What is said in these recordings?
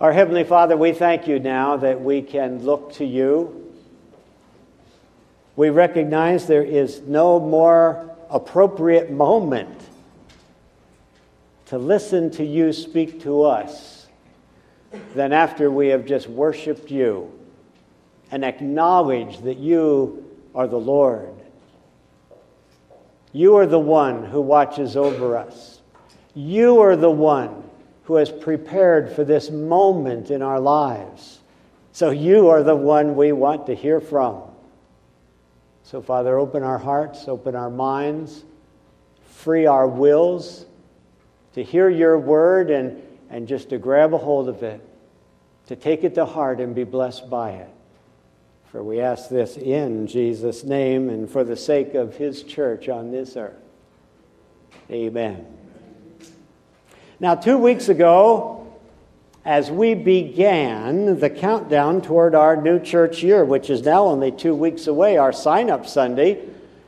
Our Heavenly Father, we thank you now that we can look to you. We recognize there is no more appropriate moment to listen to you speak to us than after we have just worshiped you and acknowledged that you are the Lord. You are the one who watches over us. You are the one who has prepared for this moment in our lives. So you are the one we want to hear from. So, Father, open our hearts, open our minds, free our wills to hear your word and, and just to grab a hold of it, to take it to heart and be blessed by it. For we ask this in Jesus' name and for the sake of his church on this earth. Amen. Now, two weeks ago, as we began the countdown toward our new church year, which is now only two weeks away, our sign up Sunday,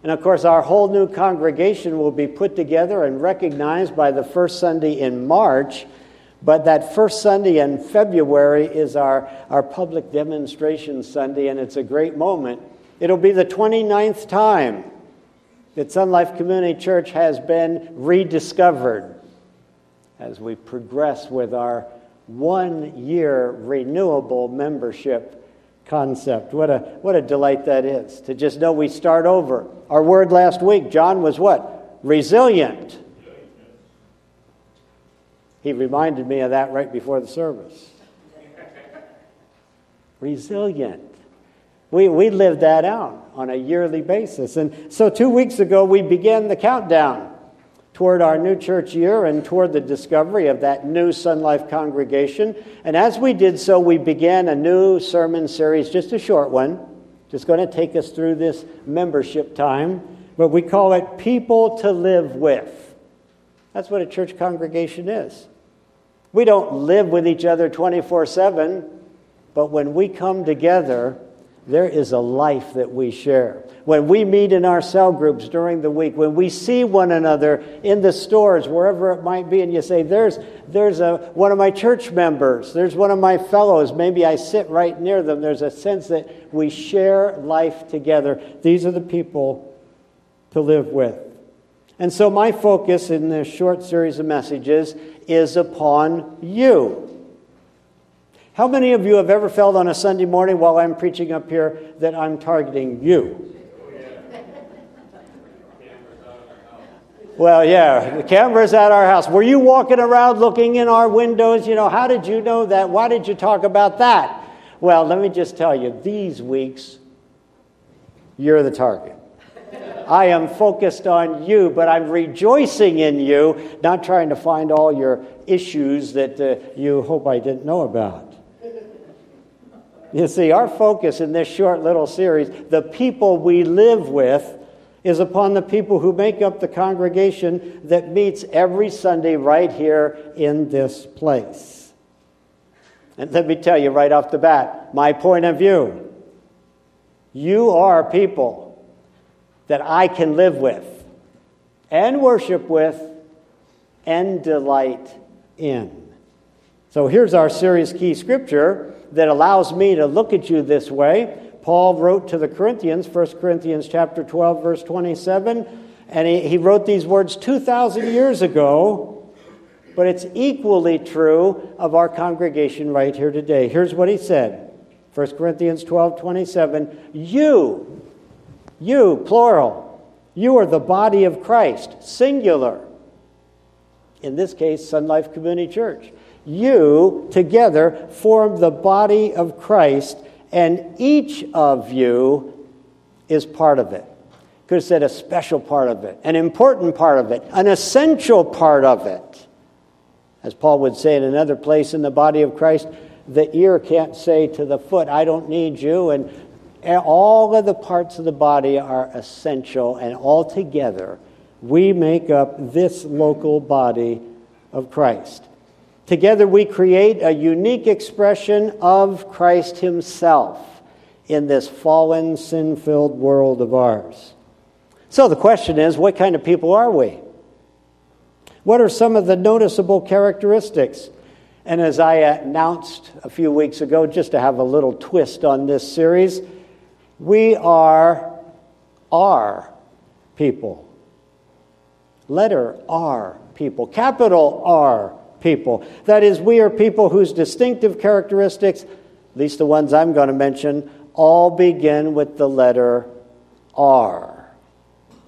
and of course, our whole new congregation will be put together and recognized by the first Sunday in March. But that first Sunday in February is our, our public demonstration Sunday, and it's a great moment. It'll be the 29th time that Sun Life Community Church has been rediscovered as we progress with our one year renewable membership concept. What a, what a delight that is to just know we start over. Our word last week, John, was what? Resilient. He reminded me of that right before the service. Resilient. We, we live that out on a yearly basis. And so two weeks ago, we began the countdown toward our new church year and toward the discovery of that new Sun Life congregation. And as we did so, we began a new sermon series, just a short one, just going to take us through this membership time. But we call it People to Live With. That's what a church congregation is. We don't live with each other 24 7, but when we come together, there is a life that we share. When we meet in our cell groups during the week, when we see one another in the stores, wherever it might be, and you say, There's, there's a, one of my church members, there's one of my fellows, maybe I sit right near them, there's a sense that we share life together. These are the people to live with. And so, my focus in this short series of messages is upon you. How many of you have ever felt on a Sunday morning while I'm preaching up here that I'm targeting you? Well, yeah, the camera's at our house. Were you walking around looking in our windows? You know, how did you know that? Why did you talk about that? Well, let me just tell you, these weeks, you're the target. I am focused on you, but I'm rejoicing in you, not trying to find all your issues that uh, you hope I didn't know about. You see, our focus in this short little series, the people we live with, is upon the people who make up the congregation that meets every Sunday right here in this place. And let me tell you right off the bat my point of view. You are people that I can live with and worship with and delight in. So here's our series key scripture that allows me to look at you this way. Paul wrote to the Corinthians, 1 Corinthians chapter 12, verse 27, and he, he wrote these words 2,000 years ago, but it's equally true of our congregation right here today. Here's what he said 1 Corinthians 12, 27, You, you, plural, you are the body of Christ, singular. In this case, Sun Life Community Church you together form the body of Christ, and each of you is part of it. Could have said a special part of it, an important part of it, an essential part of it. As Paul would say in another place in the body of Christ, the ear can't say to the foot, I don't need you. And all of the parts of the body are essential, and all together we make up this local body of Christ. Together we create a unique expression of Christ Himself in this fallen, sin filled world of ours. So the question is what kind of people are we? What are some of the noticeable characteristics? And as I announced a few weeks ago, just to have a little twist on this series, we are R people. Letter R people. Capital R people. That is, we are people whose distinctive characteristics, at least the ones I'm going to mention, all begin with the letter R.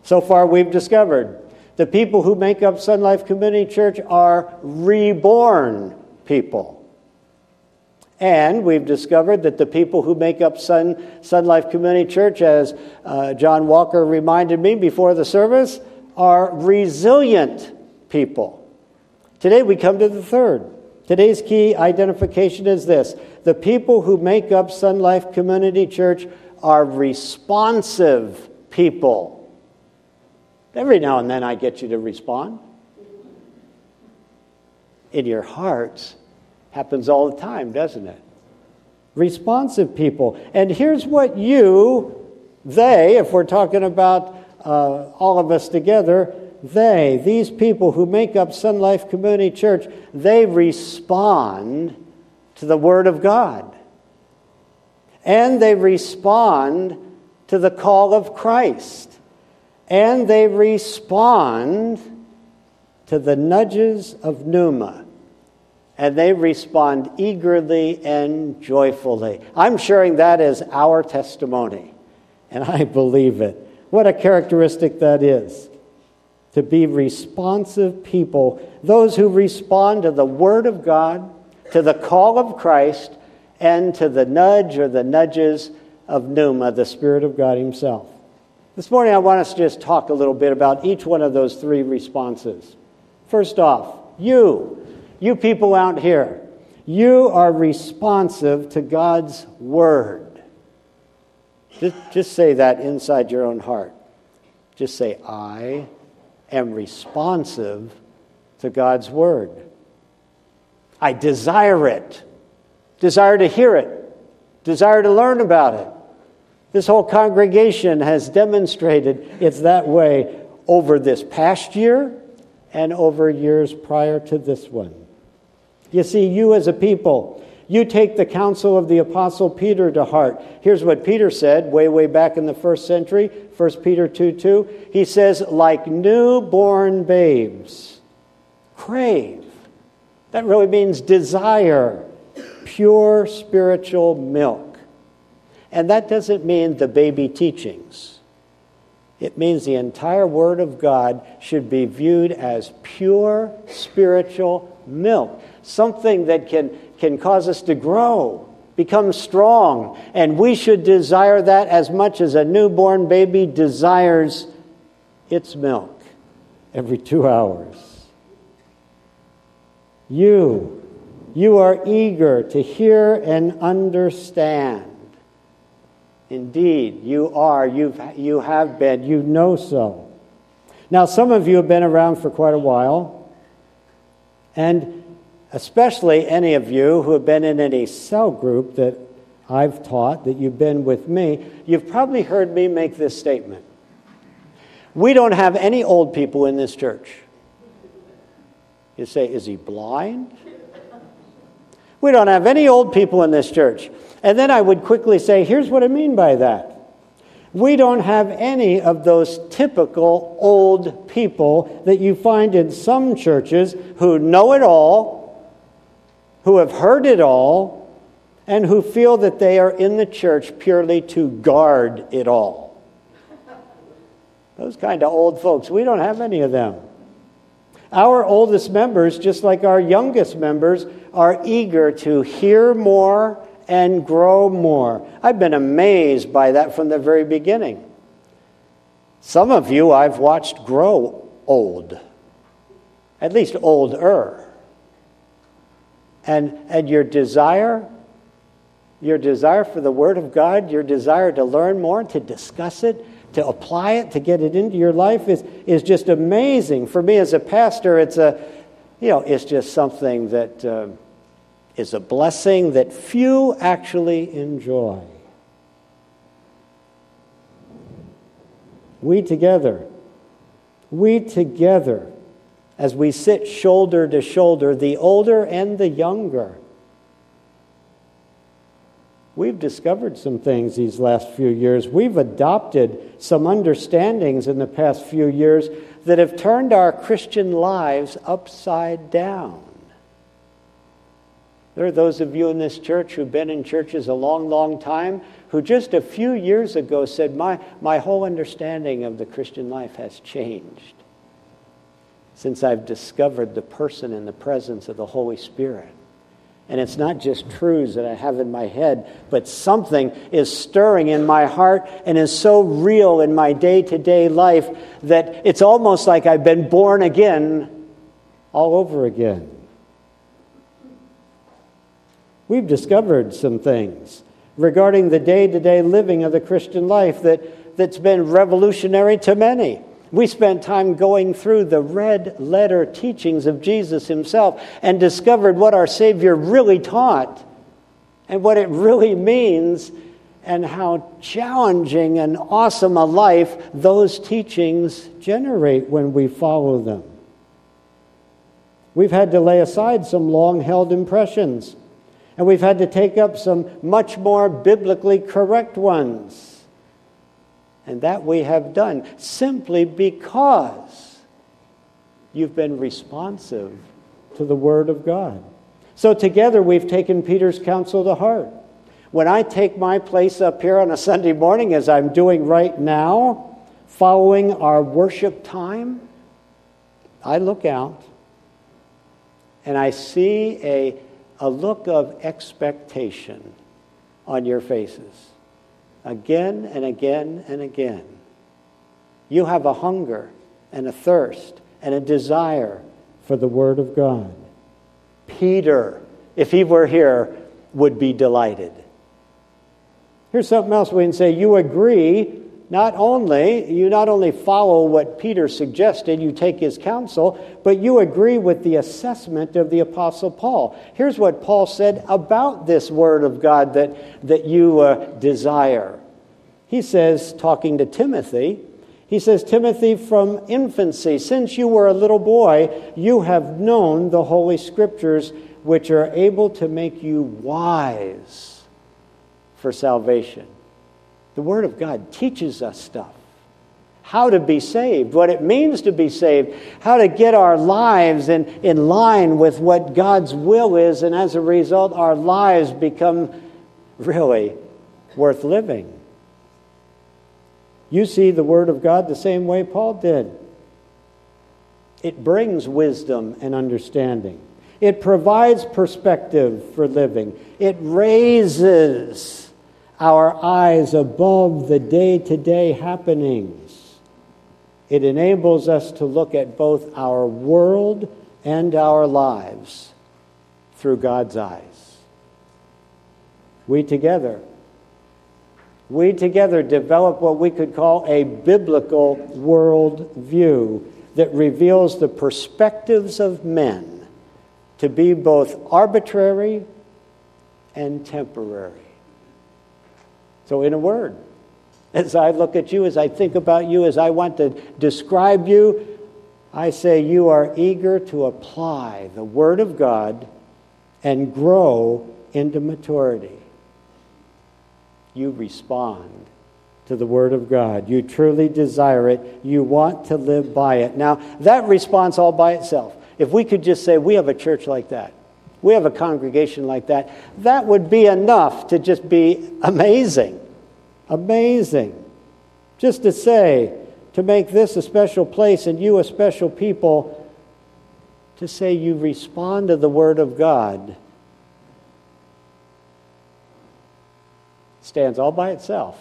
So far, we've discovered the people who make up Sun Life Community Church are reborn people. And we've discovered that the people who make up Sun, Sun Life Community Church, as uh, John Walker reminded me before the service, are resilient people. Today we come to the third. Today's key identification is this the people who make up Sun Life Community Church are responsive people. Every now and then I get you to respond. In your hearts, happens all the time, doesn't it? Responsive people. And here's what you, they, if we're talking about uh, all of us together, they, these people who make up Sun Life Community Church, they respond to the Word of God. And they respond to the call of Christ and they respond to the nudges of Pneuma. And they respond eagerly and joyfully. I'm sharing that as our testimony, and I believe it. What a characteristic that is to be responsive people, those who respond to the Word of God, to the call of Christ, and to the nudge or the nudges of Pneuma, the Spirit of God Himself. This morning, I want us to just talk a little bit about each one of those three responses. First off, you, you people out here, you are responsive to God's Word. Just, just say that inside your own heart. Just say, I am responsive to God's Word. I desire it, desire to hear it, desire to learn about it. This whole congregation has demonstrated it's that way over this past year and over years prior to this one. You see, you as a people, you take the counsel of the Apostle Peter to heart. Here's what Peter said way, way back in the first century, 1 Peter 2 2. He says, like newborn babes, crave. That really means desire pure spiritual milk and that doesn't mean the baby teachings. It means the entire Word of God should be viewed as pure spiritual milk, something that can, can cause us to grow, become strong. And we should desire that as much as a newborn baby desires its milk every two hours. You, you are eager to hear and understand. Indeed, you are, you've, you have been, you know so. Now, some of you have been around for quite a while, and especially any of you who have been in any cell group that I've taught, that you've been with me, you've probably heard me make this statement. We don't have any old people in this church. You say, is he blind? We don't have any old people in this church. And then I would quickly say, here's what I mean by that. We don't have any of those typical old people that you find in some churches who know it all, who have heard it all, and who feel that they are in the church purely to guard it all. Those kind of old folks, we don't have any of them. Our oldest members, just like our youngest members, are eager to hear more and grow more. I've been amazed by that from the very beginning. Some of you I've watched grow old, at least older. And, and your desire, your desire for the Word of God, your desire to learn more, to discuss it, to apply it, to get it into your life is, is just amazing. For me as a pastor, it's a, you know, it's just something that uh, is a blessing that few actually enjoy. We together, we together, as we sit shoulder to shoulder, the older and the younger, We've discovered some things these last few years. We've adopted some understandings in the past few years that have turned our Christian lives upside down. There are those of you in this church who've been in churches a long, long time who just a few years ago said, My, my whole understanding of the Christian life has changed since I've discovered the person and the presence of the Holy Spirit. And it's not just truths that I have in my head, but something is stirring in my heart and is so real in my day to day life that it's almost like I've been born again all over again. We've discovered some things regarding the day to day living of the Christian life that, that's been revolutionary to many. We spent time going through the red letter teachings of Jesus himself and discovered what our Savior really taught and what it really means and how challenging and awesome a life those teachings generate when we follow them. We've had to lay aside some long held impressions, and we've had to take up some much more biblically correct ones. And that we have done simply because you've been responsive to the Word of God. So together we've taken Peter's counsel to heart. When I take my place up here on a Sunday morning, as I'm doing right now, following our worship time, I look out and I see a, a look of expectation on your faces again and again and again. You have a hunger and a thirst and a desire for the Word of God. Peter, if he were here, would be delighted. Here's something else we can say. You agree not only you not only follow what Peter suggested, you take his counsel, but you agree with the assessment of the apostle Paul. Here's what Paul said about this word of God that, that you uh, desire. He says, talking to Timothy, he says, Timothy, from infancy, since you were a little boy, you have known the Holy Scriptures, which are able to make you wise for salvation. The Word of God teaches us stuff how to be saved, what it means to be saved, how to get our lives in, in line with what God's will is, and as a result, our lives become really worth living. You see the Word of God the same way Paul did. It brings wisdom and understanding. It provides perspective for living. It raises our eyes above the day to day happenings. It enables us to look at both our world and our lives through God's eyes. We together, we together develop what we could call a biblical world view that reveals the perspectives of men to be both arbitrary and temporary. So, in a word, as I look at you, as I think about you, as I want to describe you, I say you are eager to apply the Word of God and grow into maturity. You respond to the Word of God. You truly desire it. You want to live by it. Now, that response all by itself, if we could just say we have a church like that, we have a congregation like that, that would be enough to just be amazing. Amazing. Just to say, to make this a special place and you a special people, to say you respond to the Word of God stands all by itself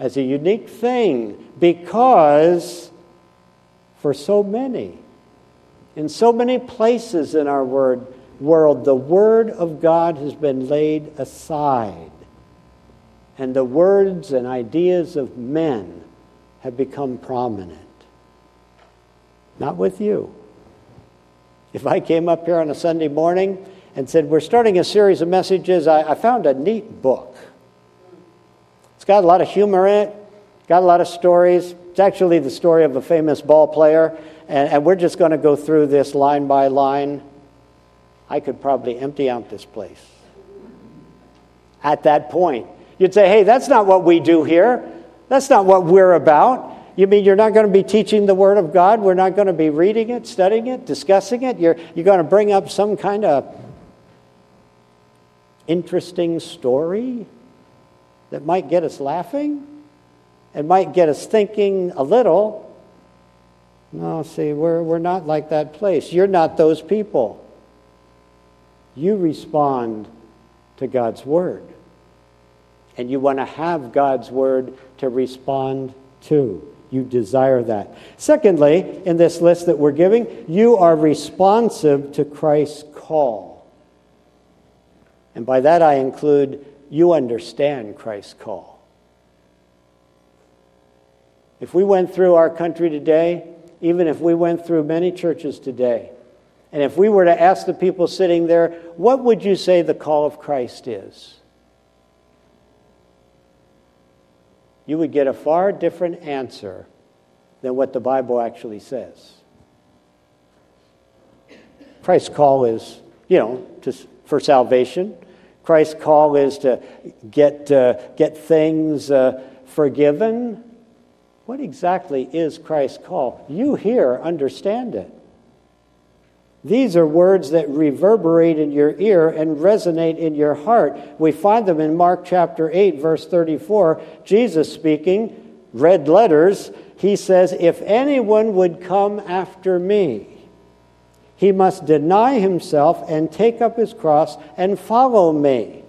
as a unique thing because for so many, in so many places in our Word, world, the Word of God has been laid aside, and the words and ideas of men have become prominent. Not with you. If I came up here on a Sunday morning and said, We're starting a series of messages, I, I found a neat book. It's got a lot of humor in it, got a lot of stories. It's actually the story of a famous ball player, and, and we're just going to go through this line by line. I could probably empty out this place. At that point, you'd say, Hey, that's not what we do here. That's not what we're about. You mean you're not going to be teaching the Word of God? We're not going to be reading it, studying it, discussing it? You're, you're going to bring up some kind of interesting story that might get us laughing? It might get us thinking a little. No, see, we're, we're not like that place. You're not those people. You respond to God's Word. And you want to have God's Word to respond to. You desire that. Secondly, in this list that we're giving, you are responsive to Christ's call. And by that I include you understand Christ's call. If we went through our country today, even if we went through many churches today, and if we were to ask the people sitting there, what would you say the call of Christ is? you would get a far different answer than what the Bible actually says. Christ's call is, you know, to, for salvation. Christ's call is to get, uh, get things uh, forgiven. What exactly is Christ's call? You here understand it. These are words that reverberate in your ear and resonate in your heart. We find them in Mark chapter 8, verse 34. Jesus speaking, red letters, he says, If anyone would come after me, he must deny himself and take up his cross and follow me.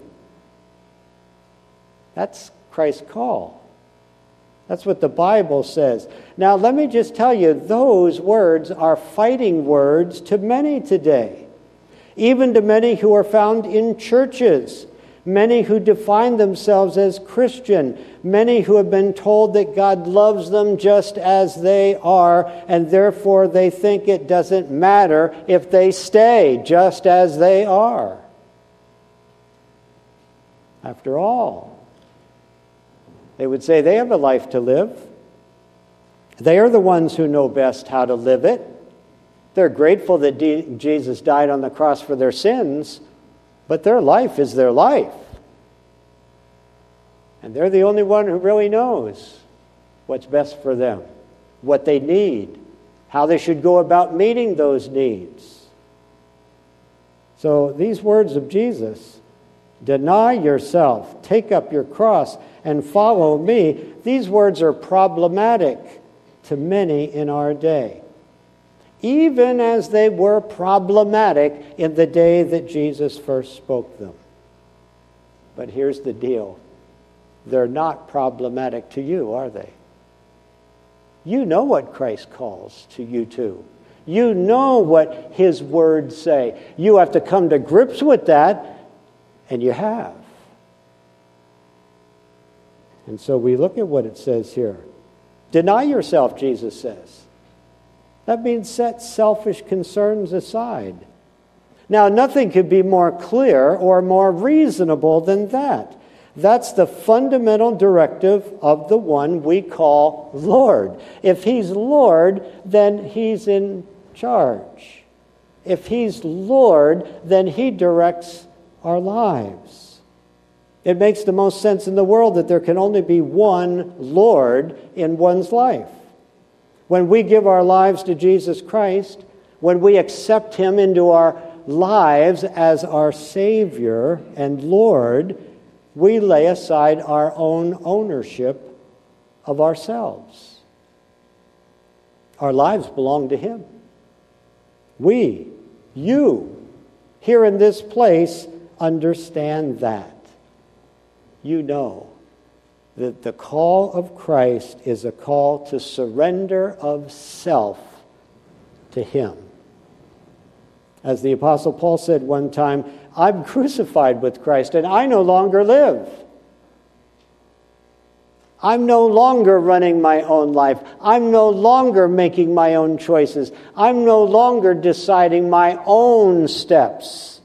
That's Christ's call. That's what the Bible says. Now, let me just tell you, those words are fighting words to many today, even to many who are found in churches, many who define themselves as Christian, many who have been told that God loves them just as they are, and therefore they think it doesn't matter if they stay just as they are. After all, they would say they have a life to live. They are the ones who know best how to live it. They're grateful that D- Jesus died on the cross for their sins, but their life is their life. And they're the only one who really knows what's best for them, what they need, how they should go about meeting those needs. So these words of Jesus deny yourself, take up your cross, and follow me. These words are problematic to many in our day, even as they were problematic in the day that Jesus first spoke them. But here's the deal they're not problematic to you, are they? You know what Christ calls to you to. You know what his words say. You have to come to grips with that, and you have. And so we look at what it says here. Deny yourself, Jesus says. That means set selfish concerns aside. Now, nothing could be more clear or more reasonable than that. That's the fundamental directive of the one we call Lord. If He's Lord, then He's in charge. If He's Lord, then He directs our lives. It makes the most sense in the world that there can only be one Lord in one's life. When we give our lives to Jesus Christ, when we accept Him into our lives as our Savior and Lord, we lay aside our own ownership of ourselves. Our lives belong to Him. We, you, here in this place, understand that you know that the call of Christ is a call to surrender of self to Him. As the Apostle Paul said one time, I'm crucified with Christ and I no longer live. I'm no longer running my own life. I'm no longer making my own choices. I'm no longer deciding my own steps.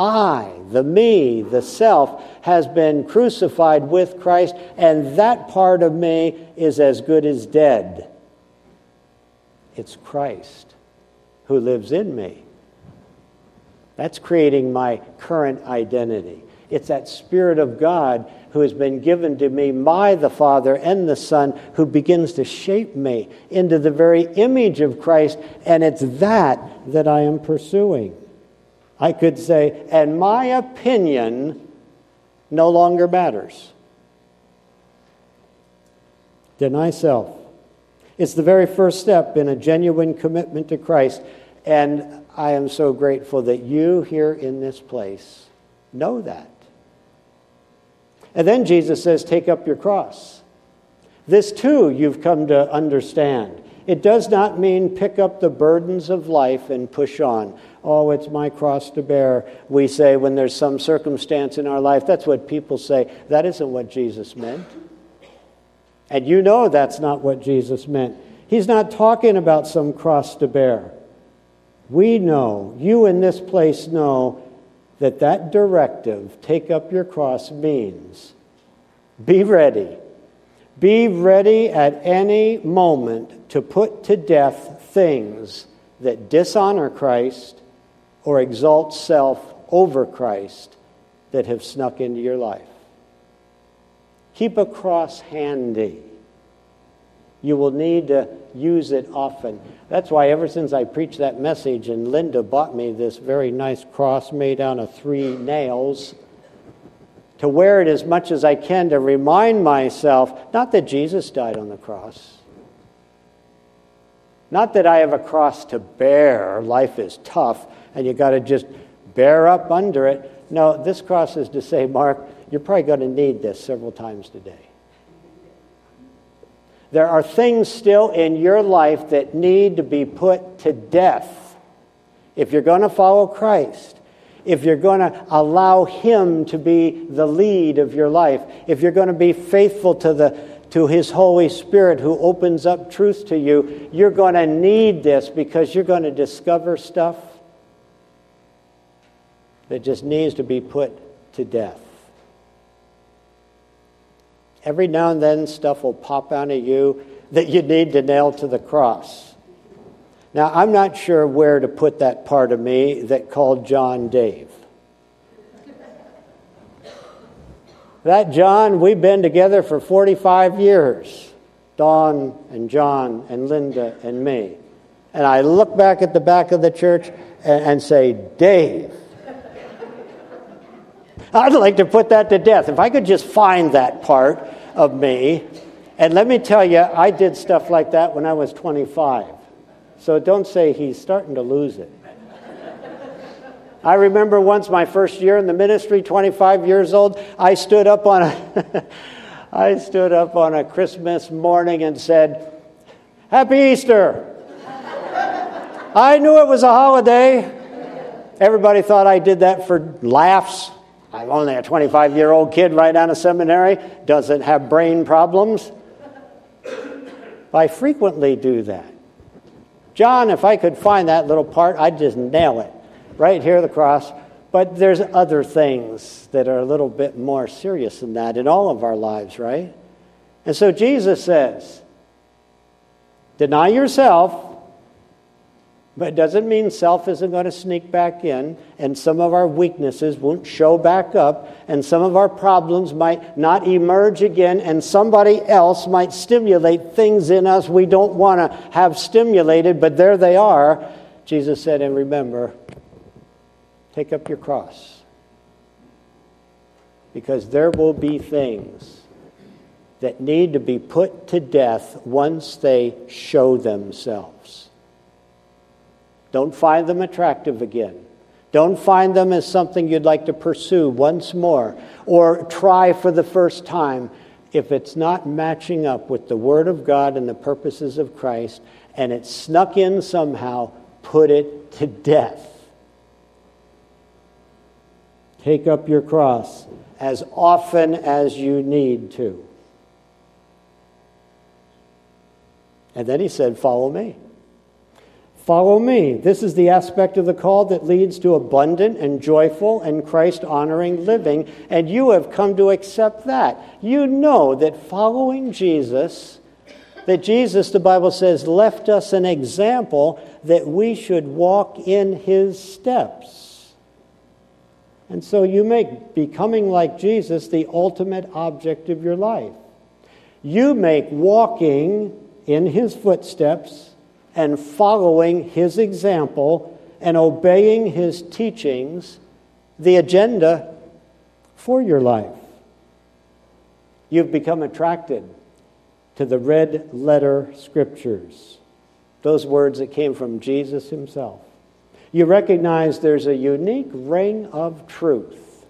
I, the me, the self, has been crucified with Christ, and that part of me is as good as dead. It's Christ who lives in me. That's creating my current identity. It's that Spirit of God who has been given to me by the Father and the Son who begins to shape me into the very image of Christ, and it's that that I am pursuing. I could say, and my opinion no longer matters. Deny self. It's the very first step in a genuine commitment to Christ. And I am so grateful that you here in this place know that. And then Jesus says, Take up your cross. This too you've come to understand. It does not mean pick up the burdens of life and push on. Oh, it's my cross to bear. We say when there's some circumstance in our life, that's what people say. That isn't what Jesus meant. And you know that's not what Jesus meant. He's not talking about some cross to bear. We know, you in this place know, that that directive, take up your cross, means be ready. Be ready at any moment to put to death things that dishonor Christ or exalt self over Christ that have snuck into your life. Keep a cross handy. You will need to use it often. That's why, ever since I preached that message, and Linda bought me this very nice cross made out of three nails, to wear it as much as I can to remind myself not that Jesus died on the cross, not that I have a cross to bear. Life is tough, and you got to just bear up under it. No, this cross is to say, Mark, you're probably going to need this several times today. There are things still in your life that need to be put to death if you're going to follow Christ. If you're going to allow Him to be the lead of your life, if you're going to be faithful to, the, to His Holy Spirit who opens up truth to you, you're going to need this because you're going to discover stuff that just needs to be put to death. Every now and then, stuff will pop out of you that you need to nail to the cross. Now, I'm not sure where to put that part of me that called John Dave. That John, we've been together for 45 years. Don and John and Linda and me. And I look back at the back of the church and, and say, Dave, I'd like to put that to death. If I could just find that part of me. And let me tell you, I did stuff like that when I was 25. So don't say he's starting to lose it. I remember once my first year in the ministry, 25 years old, I stood up on a I stood up on a Christmas morning and said, "Happy Easter." I knew it was a holiday. Everybody thought I did that for laughs. I'm only a 25 year old kid right out of seminary, doesn't have brain problems. I frequently do that. John, if I could find that little part, I'd just nail it right here, the cross. But there's other things that are a little bit more serious than that in all of our lives, right? And so Jesus says, deny yourself but it doesn't mean self isn't going to sneak back in, and some of our weaknesses won't show back up, and some of our problems might not emerge again, and somebody else might stimulate things in us we don't want to have stimulated, but there they are. Jesus said, and remember, take up your cross. Because there will be things that need to be put to death once they show themselves. Don't find them attractive again. Don't find them as something you'd like to pursue once more or try for the first time if it's not matching up with the Word of God and the purposes of Christ and it snuck in somehow, put it to death. Take up your cross as often as you need to. And then he said, Follow me. Follow me. This is the aspect of the call that leads to abundant and joyful and Christ honoring living, and you have come to accept that. You know that following Jesus, that Jesus, the Bible says, left us an example that we should walk in his steps. And so you make becoming like Jesus the ultimate object of your life. You make walking in his footsteps and following his example and obeying his teachings the agenda for your life. You've become attracted to the red letter scriptures, those words that came from Jesus himself. You recognize there's a unique ring of truth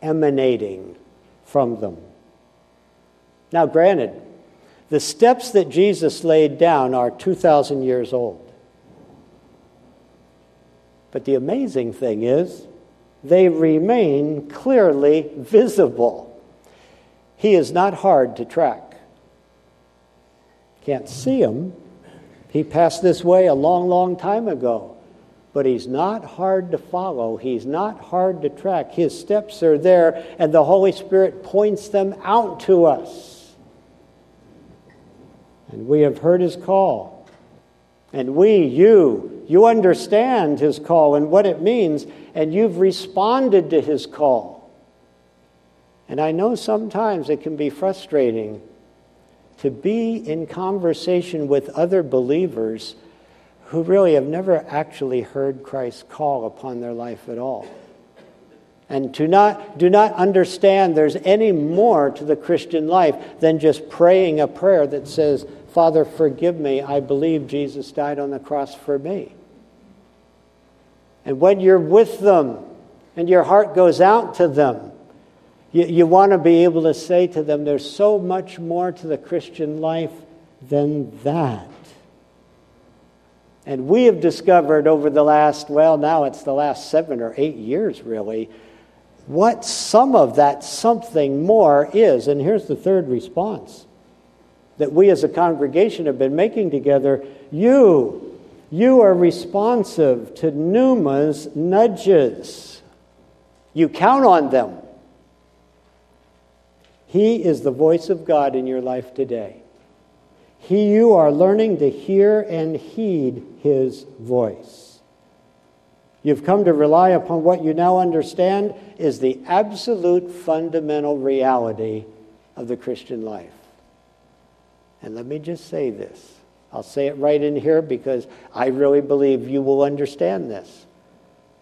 emanating from them. Now, granted, the steps that Jesus laid down are 2,000 years old. But the amazing thing is, they remain clearly visible. He is not hard to track. Can't see him. He passed this way a long, long time ago. But he's not hard to follow. He's not hard to track. His steps are there, and the Holy Spirit points them out to us. And we have heard his call. And we, you, you understand his call and what it means, and you've responded to his call. And I know sometimes it can be frustrating to be in conversation with other believers who really have never actually heard Christ's call upon their life at all. And to not, do not understand there's any more to the Christian life than just praying a prayer that says, Father, forgive me. I believe Jesus died on the cross for me. And when you're with them and your heart goes out to them, you, you want to be able to say to them, there's so much more to the Christian life than that. And we have discovered over the last, well, now it's the last seven or eight years really, what some of that something more is. And here's the third response that we as a congregation have been making together, you, you are responsive to Pneuma's nudges. You count on them. He is the voice of God in your life today. He, you are learning to hear and heed his voice. You've come to rely upon what you now understand is the absolute fundamental reality of the Christian life. And let me just say this. I'll say it right in here because I really believe you will understand this.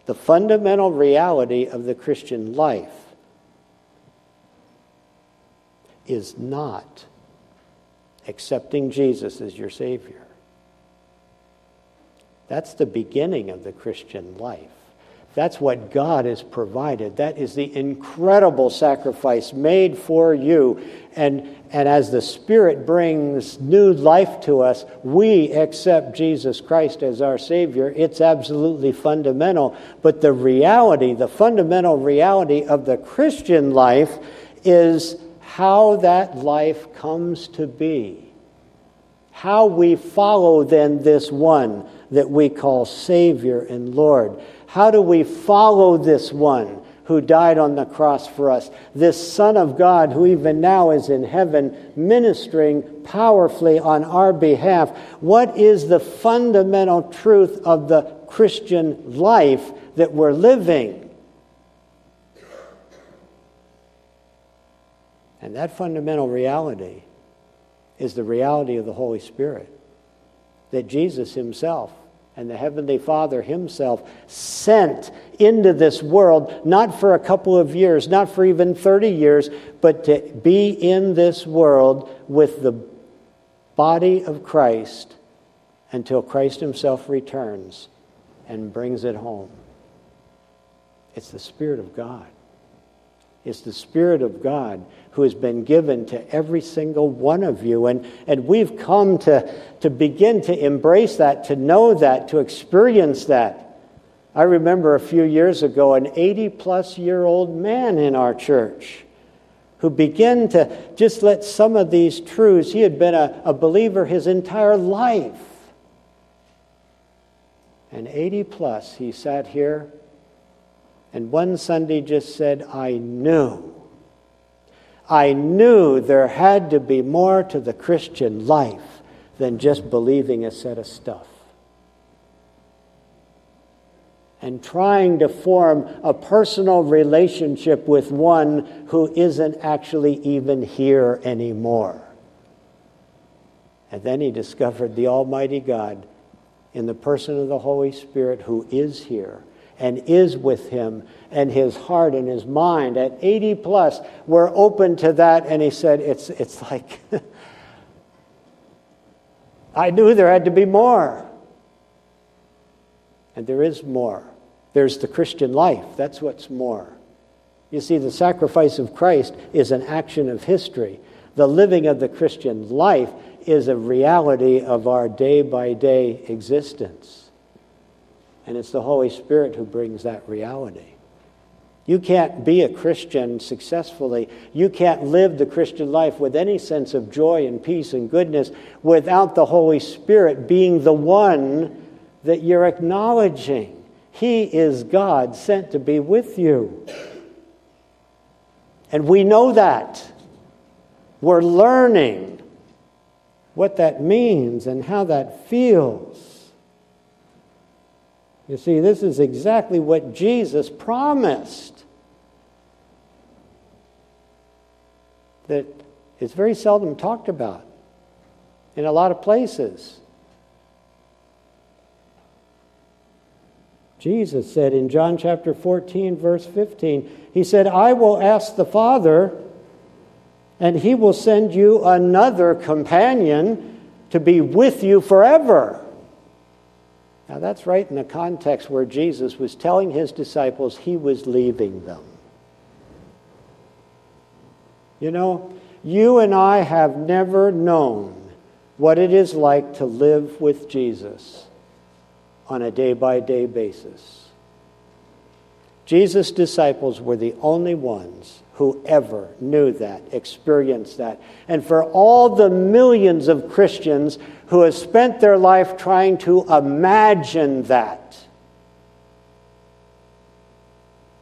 The fundamental reality of the Christian life is not accepting Jesus as your Savior. That's the beginning of the Christian life. That's what God has provided. That is the incredible sacrifice made for you. And, and as the Spirit brings new life to us, we accept Jesus Christ as our Savior. It's absolutely fundamental. But the reality, the fundamental reality of the Christian life is how that life comes to be. How we follow then this one that we call Savior and Lord. How do we follow this one who died on the cross for us? This Son of God who even now is in heaven ministering powerfully on our behalf. What is the fundamental truth of the Christian life that we're living? And that fundamental reality is the reality of the Holy Spirit. That Jesus Himself and the Heavenly Father Himself sent into this world, not for a couple of years, not for even 30 years, but to be in this world with the body of Christ until Christ Himself returns and brings it home. It's the Spirit of God. It's the Spirit of God who has been given to every single one of you. And, and we've come to, to begin to embrace that, to know that, to experience that. I remember a few years ago an 80 plus year old man in our church who began to just let some of these truths, he had been a, a believer his entire life. And 80 plus, he sat here and one Sunday just said, I knew. I knew there had to be more to the Christian life than just believing a set of stuff. And trying to form a personal relationship with one who isn't actually even here anymore. And then he discovered the Almighty God in the person of the Holy Spirit who is here and is with him and his heart and his mind at 80 plus we're open to that and he said it's it's like i knew there had to be more. And there is more. There's the christian life. That's what's more. You see the sacrifice of christ is an action of history. The living of the christian life is a reality of our day by day existence and it's the Holy Spirit who brings that reality. You can't be a Christian successfully. You can't live the Christian life with any sense of joy and peace and goodness without the Holy Spirit being the one that you're acknowledging. He is God sent to be with you. And we know that. We're learning what that means and how that feels. You see, this is exactly what Jesus promised. That is very seldom talked about in a lot of places. Jesus said in John chapter 14, verse 15, He said, I will ask the Father, and He will send you another companion to be with you forever now, that's right in the context where Jesus was telling his disciples he was leaving them. You know, you and I have never known what it is like to live with Jesus on a day by day basis. Jesus' disciples were the only ones who ever knew that, experienced that. And for all the millions of Christians who have spent their life trying to imagine that,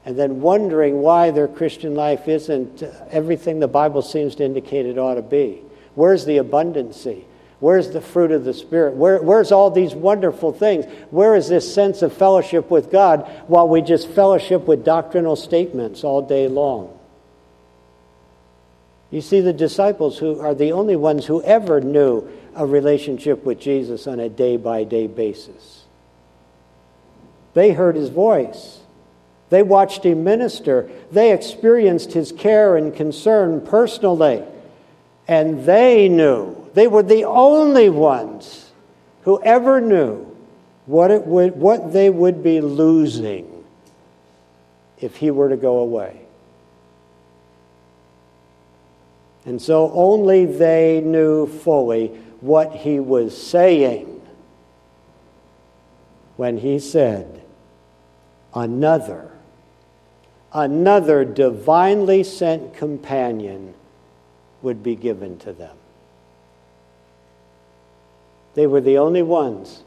and then wondering why their Christian life isn't everything the Bible seems to indicate it ought to be. Where's the abundancy? Where's the fruit of the Spirit? Where, where's all these wonderful things? Where is this sense of fellowship with God while we just fellowship with doctrinal statements all day long? You see, the disciples who are the only ones who ever knew a relationship with Jesus on a day by day basis. They heard his voice. They watched him minister. They experienced his care and concern personally. And they knew, they were the only ones who ever knew what, it would, what they would be losing if he were to go away. And so only they knew fully what he was saying when he said, Another, another divinely sent companion would be given to them. They were the only ones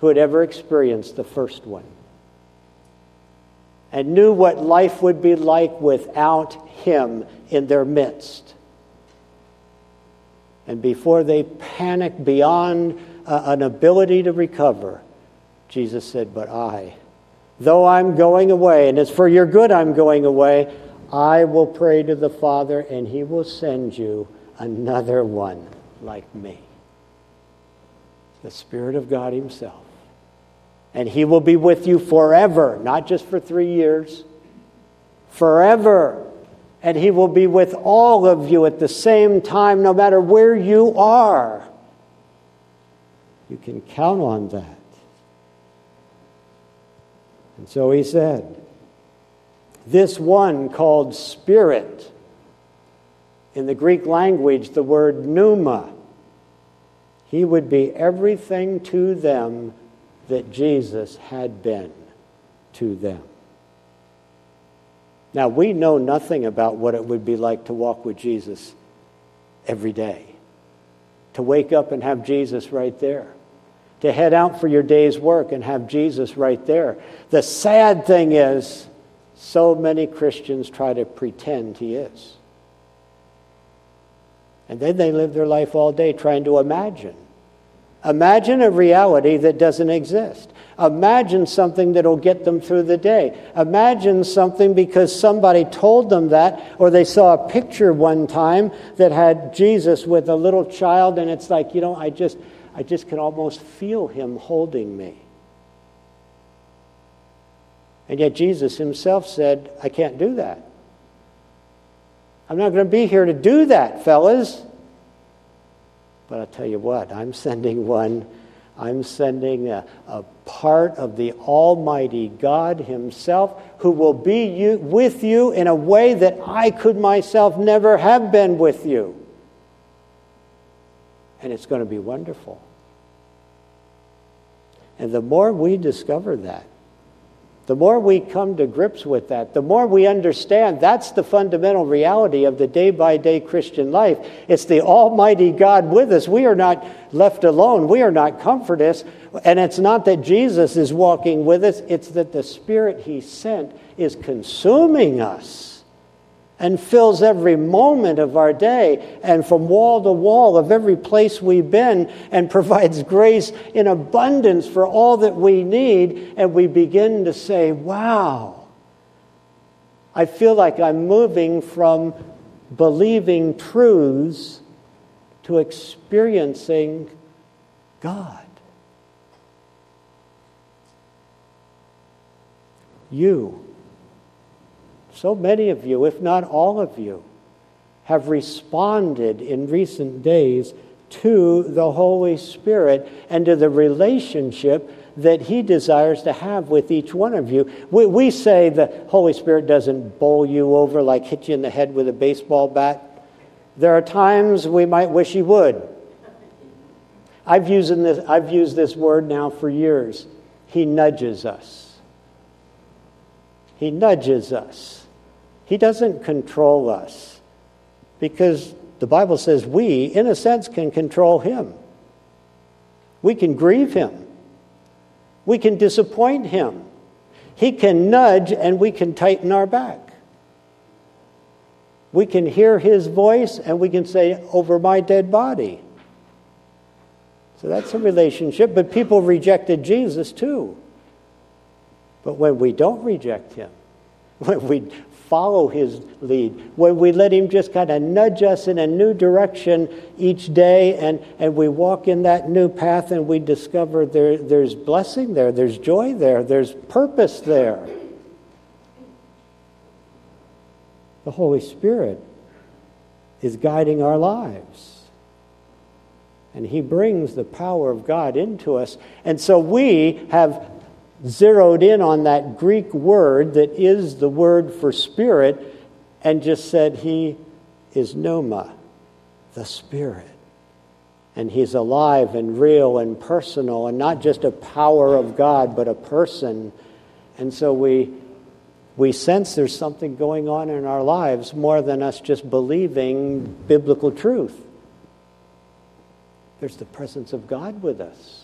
who had ever experienced the first one and knew what life would be like without him in their midst. And before they panic beyond uh, an ability to recover, Jesus said, But I, though I'm going away, and it's for your good I'm going away, I will pray to the Father, and he will send you another one like me the Spirit of God Himself. And He will be with you forever, not just for three years, forever and He will be with all of you at the same time, no matter where you are. You can count on that. And so He said, This one called Spirit. In the Greek language, the word pneuma. He would be everything to them that Jesus had been to them. Now, we know nothing about what it would be like to walk with Jesus every day, to wake up and have Jesus right there, to head out for your day's work and have Jesus right there. The sad thing is, so many Christians try to pretend he is. And then they live their life all day trying to imagine. Imagine a reality that doesn't exist. Imagine something that'll get them through the day. Imagine something because somebody told them that, or they saw a picture one time that had Jesus with a little child, and it's like, you know, I just, I just can almost feel him holding me. And yet Jesus himself said, I can't do that. I'm not going to be here to do that, fellas. But I'll tell you what, I'm sending one I'm sending a, a, part of the Almighty God Himself who will be you, with you in a way that I could myself never have been with you. And it's going to be wonderful. And the more we discover that, the more we come to grips with that, the more we understand that's the fundamental reality of the day by day Christian life. It's the Almighty God with us. We are not left alone, we are not comfortless. And it's not that Jesus is walking with us, it's that the Spirit He sent is consuming us and fills every moment of our day and from wall to wall of every place we've been and provides grace in abundance for all that we need. And we begin to say, wow, I feel like I'm moving from believing truths to experiencing God. You so many of you, if not all of you, have responded in recent days to the Holy Spirit and to the relationship that He desires to have with each one of you. We, we, say the Holy Spirit doesn't bowl you over like hit you in the head with a baseball bat. There are times we might wish He would. I've used, this, I've used this word now for years. He nudges us. He nudges us. He doesn't control us because the Bible says we, in a sense, can control Him. We can grieve Him, we can disappoint Him. He can nudge and we can tighten our back. We can hear His voice and we can say, Over my dead body. So that's a relationship, but people rejected Jesus too. But when we don't reject Him, when we follow his lead, when we let him just kind of nudge us in a new direction each day and, and we walk in that new path and we discover there, there's blessing there, there's joy there, there's purpose there. The Holy Spirit is guiding our lives. And He brings the power of God into us. And so we have zeroed in on that Greek word that is the word for spirit and just said he is pneuma, the spirit. And he's alive and real and personal and not just a power of God, but a person. And so we, we sense there's something going on in our lives more than us just believing biblical truth. There's the presence of God with us.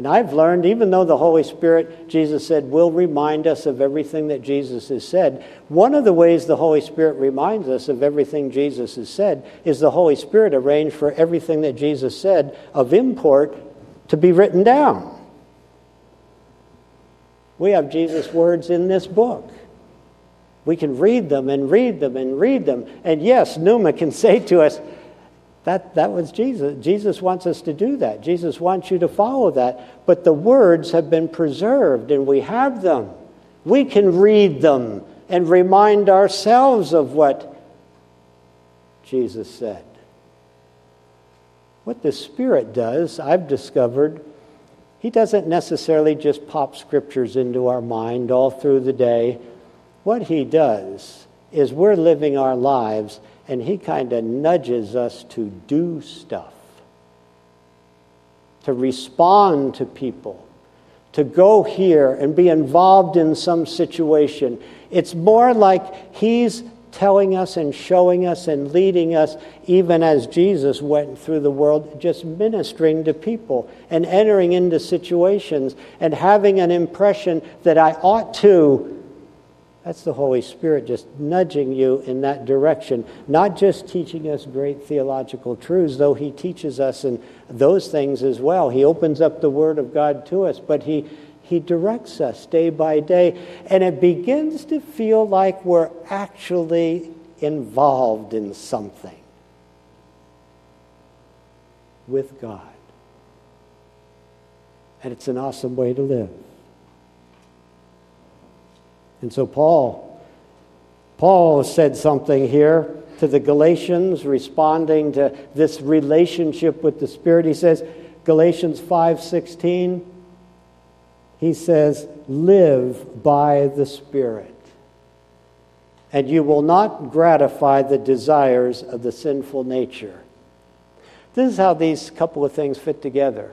And I've learned, even though the Holy Spirit, Jesus said, will remind us of everything that Jesus has said, one of the ways the Holy Spirit reminds us of everything Jesus has said is the Holy Spirit arranged for everything that Jesus said of import to be written down. We have Jesus' words in this book. We can read them and read them and read them. And yes, Pneuma can say to us, that, that was Jesus. Jesus wants us to do that. Jesus wants you to follow that. But the words have been preserved and we have them. We can read them and remind ourselves of what Jesus said. What the Spirit does, I've discovered, He doesn't necessarily just pop scriptures into our mind all through the day. What He does is we're living our lives and He kind of nudges us to do stuff, to respond to people, to go here and be involved in some situation. It's more like He's telling us and showing us and leading us, even as Jesus went through the world, just ministering to people and entering into situations and having an impression that I ought to. That's the Holy Spirit just nudging you in that direction, not just teaching us great theological truths, though He teaches us in those things as well. He opens up the Word of God to us, but He he directs us day by day, and it begins to feel like we're actually involved in something with God. And it's an awesome way to live. And so Paul Paul said something here to the Galatians responding to this relationship with the Spirit. He says Galatians 5:16 he says, Live by the Spirit, and you will not gratify the desires of the sinful nature. This is how these couple of things fit together.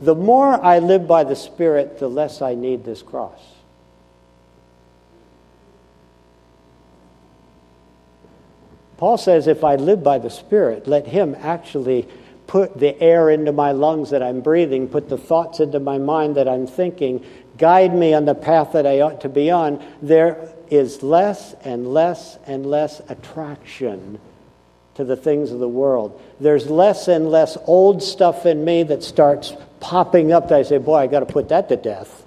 The more I live by the Spirit, the less I need this cross. Paul says, if I live by the Spirit, let Him actually put the air into my lungs that I'm breathing, put the thoughts into my mind that I'm thinking, guide me on the path that I ought to be on, there is less and less and less attraction to the things of the world. There's less and less old stuff in me that starts popping up that I say, boy, I got to put that to death.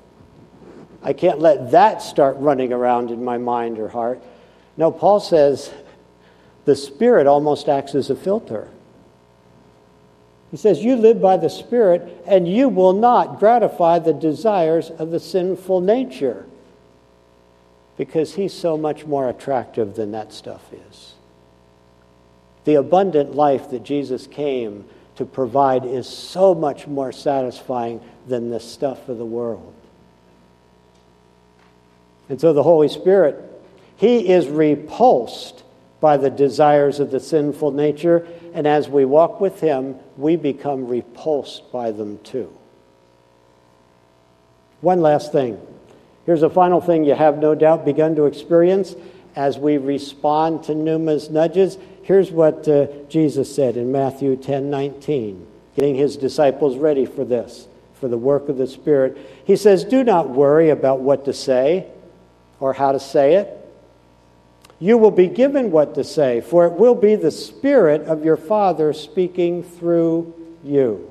I can't let that start running around in my mind or heart. No, Paul says the Spirit almost acts as a filter. He says, You live by the Spirit, and you will not gratify the desires of the sinful nature. Because He's so much more attractive than that stuff is. The abundant life that Jesus came to provide is so much more satisfying than the stuff of the world. And so the Holy Spirit, He is repulsed by the desires of the sinful nature and as we walk with Him, we become repulsed by them too. One last thing. Here's a final thing you have no doubt begun to experience as we respond to Pneuma's nudges. Here's what uh, Jesus said in Matthew 10 19, getting his disciples ready for this, for the work of the Spirit. He says, Do not worry about what to say or how to say it you will be given what to say, for it will be the Spirit of your Father speaking through you.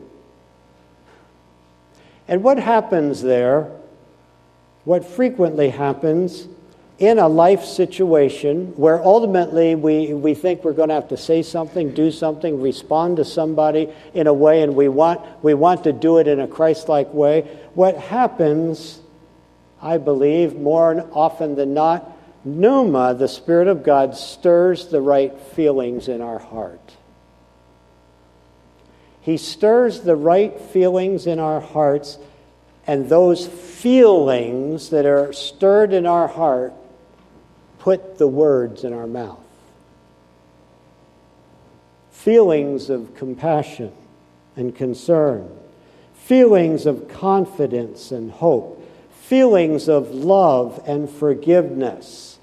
And what happens there, what frequently happens in a life situation where ultimately we, we think we're going to have to say something, do something, respond to somebody in a way, and we want, we want to do it in a Christ like way, what happens, I believe, more often than not, Pneuma, the Spirit of God, stirs the right feelings in our heart. He stirs the right feelings in our hearts, and those feelings that are stirred in our heart put the words in our mouth. Feelings of compassion and concern, feelings of confidence and hope, feelings of love and forgiveness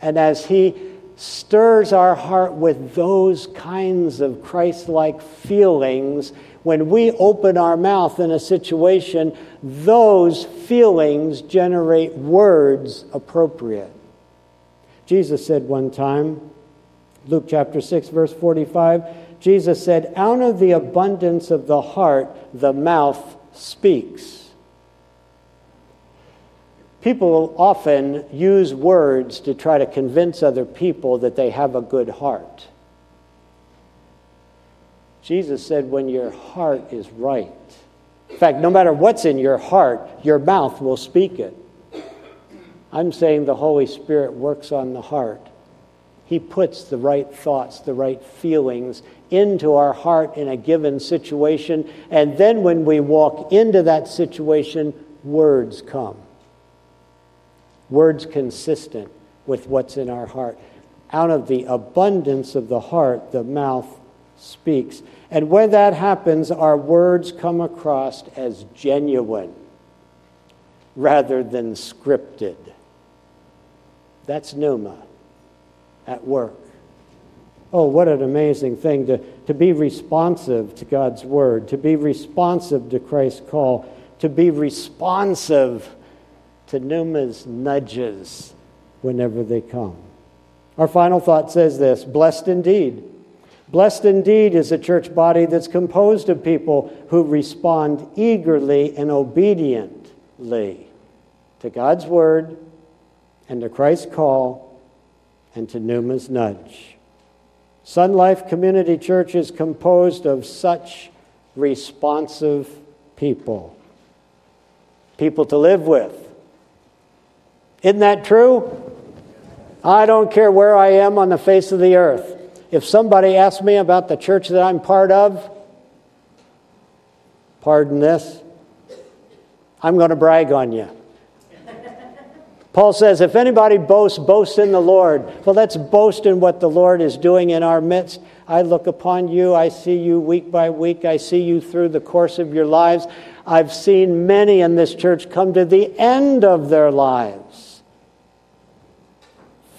and as He stirs our heart with those kinds of Christ like feelings, when we open our mouth in a situation, those feelings generate words appropriate. Jesus said one time, Luke chapter 6, verse 45, Jesus said, Out of the abundance of the heart, the mouth speaks. People often use words to try to convince other people that they have a good heart. Jesus said, when your heart is right, in fact, no matter what's in your heart, your mouth will speak it. I'm saying the Holy Spirit works on the heart. He puts the right thoughts, the right feelings into our heart in a given situation. And then when we walk into that situation, words come. Words consistent with what's in our heart. Out of the abundance of the heart, the mouth speaks. And when that happens, our words come across as genuine rather than scripted. That's pneuma at work. Oh, what an amazing thing to, to be responsive to God's word, to be responsive to Christ's call, to be responsive to Pneuma's nudges whenever they come. Our final thought says this Blessed indeed. Blessed indeed is a church body that's composed of people who respond eagerly and obediently to God's word and to Christ's call and to Pneuma's nudge. Sun Life Community Church is composed of such responsive people. People to live with. Isn't that true? I don't care where I am on the face of the earth. If somebody asks me about the church that I'm part of, pardon this, I'm going to brag on you. Paul says, if anybody boasts, boast in the Lord. Well, let's boast in what the Lord is doing in our midst. I look upon you, I see you week by week, I see you through the course of your lives. I've seen many in this church come to the end of their lives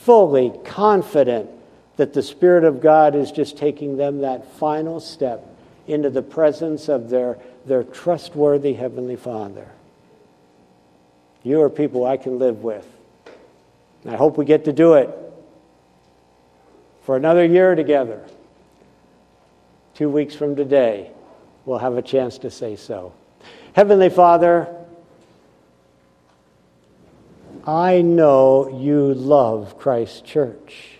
fully confident that the Spirit of God is just taking them that final step into the presence of their, their trustworthy Heavenly Father. You are people I can live with. And I hope we get to do it for another year together. Two weeks from today, we'll have a chance to say so. Heavenly Father, I know you love Christ Church.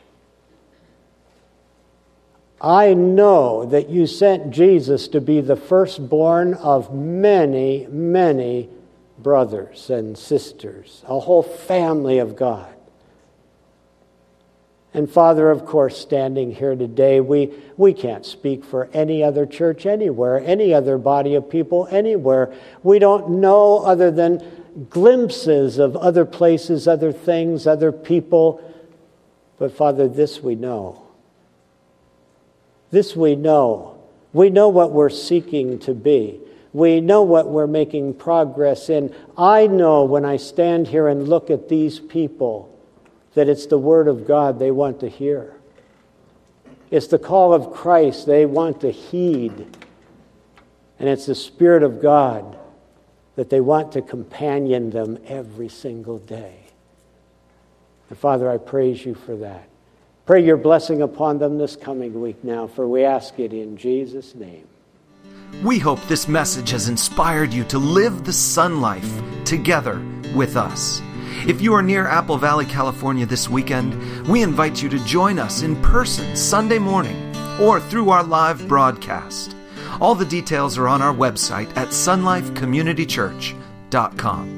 I know that you sent Jesus to be the firstborn of many, many brothers and sisters, a whole family of God. And Father, of course, standing here today, we, we can't speak for any other church anywhere, any other body of people anywhere. We don't know other than glimpses of other places, other things, other people. But Father, this we know. This we know. We know what we're seeking to be. We know what we're making progress in. I know when I stand here and look at these people that it's the Word of God they want to hear. It's the call of Christ they want to heed. And it's the Spirit of God that they want to companion them every single day. And Father, I praise you for that. Pray your blessing upon them this coming week now, for we ask it in Jesus' name. We hope this message has inspired you to live the sun life together with us. If you are near Apple Valley, California this weekend, we invite you to join us in person Sunday morning or through our live broadcast. All the details are on our website at sunlifecommunitychurch.com.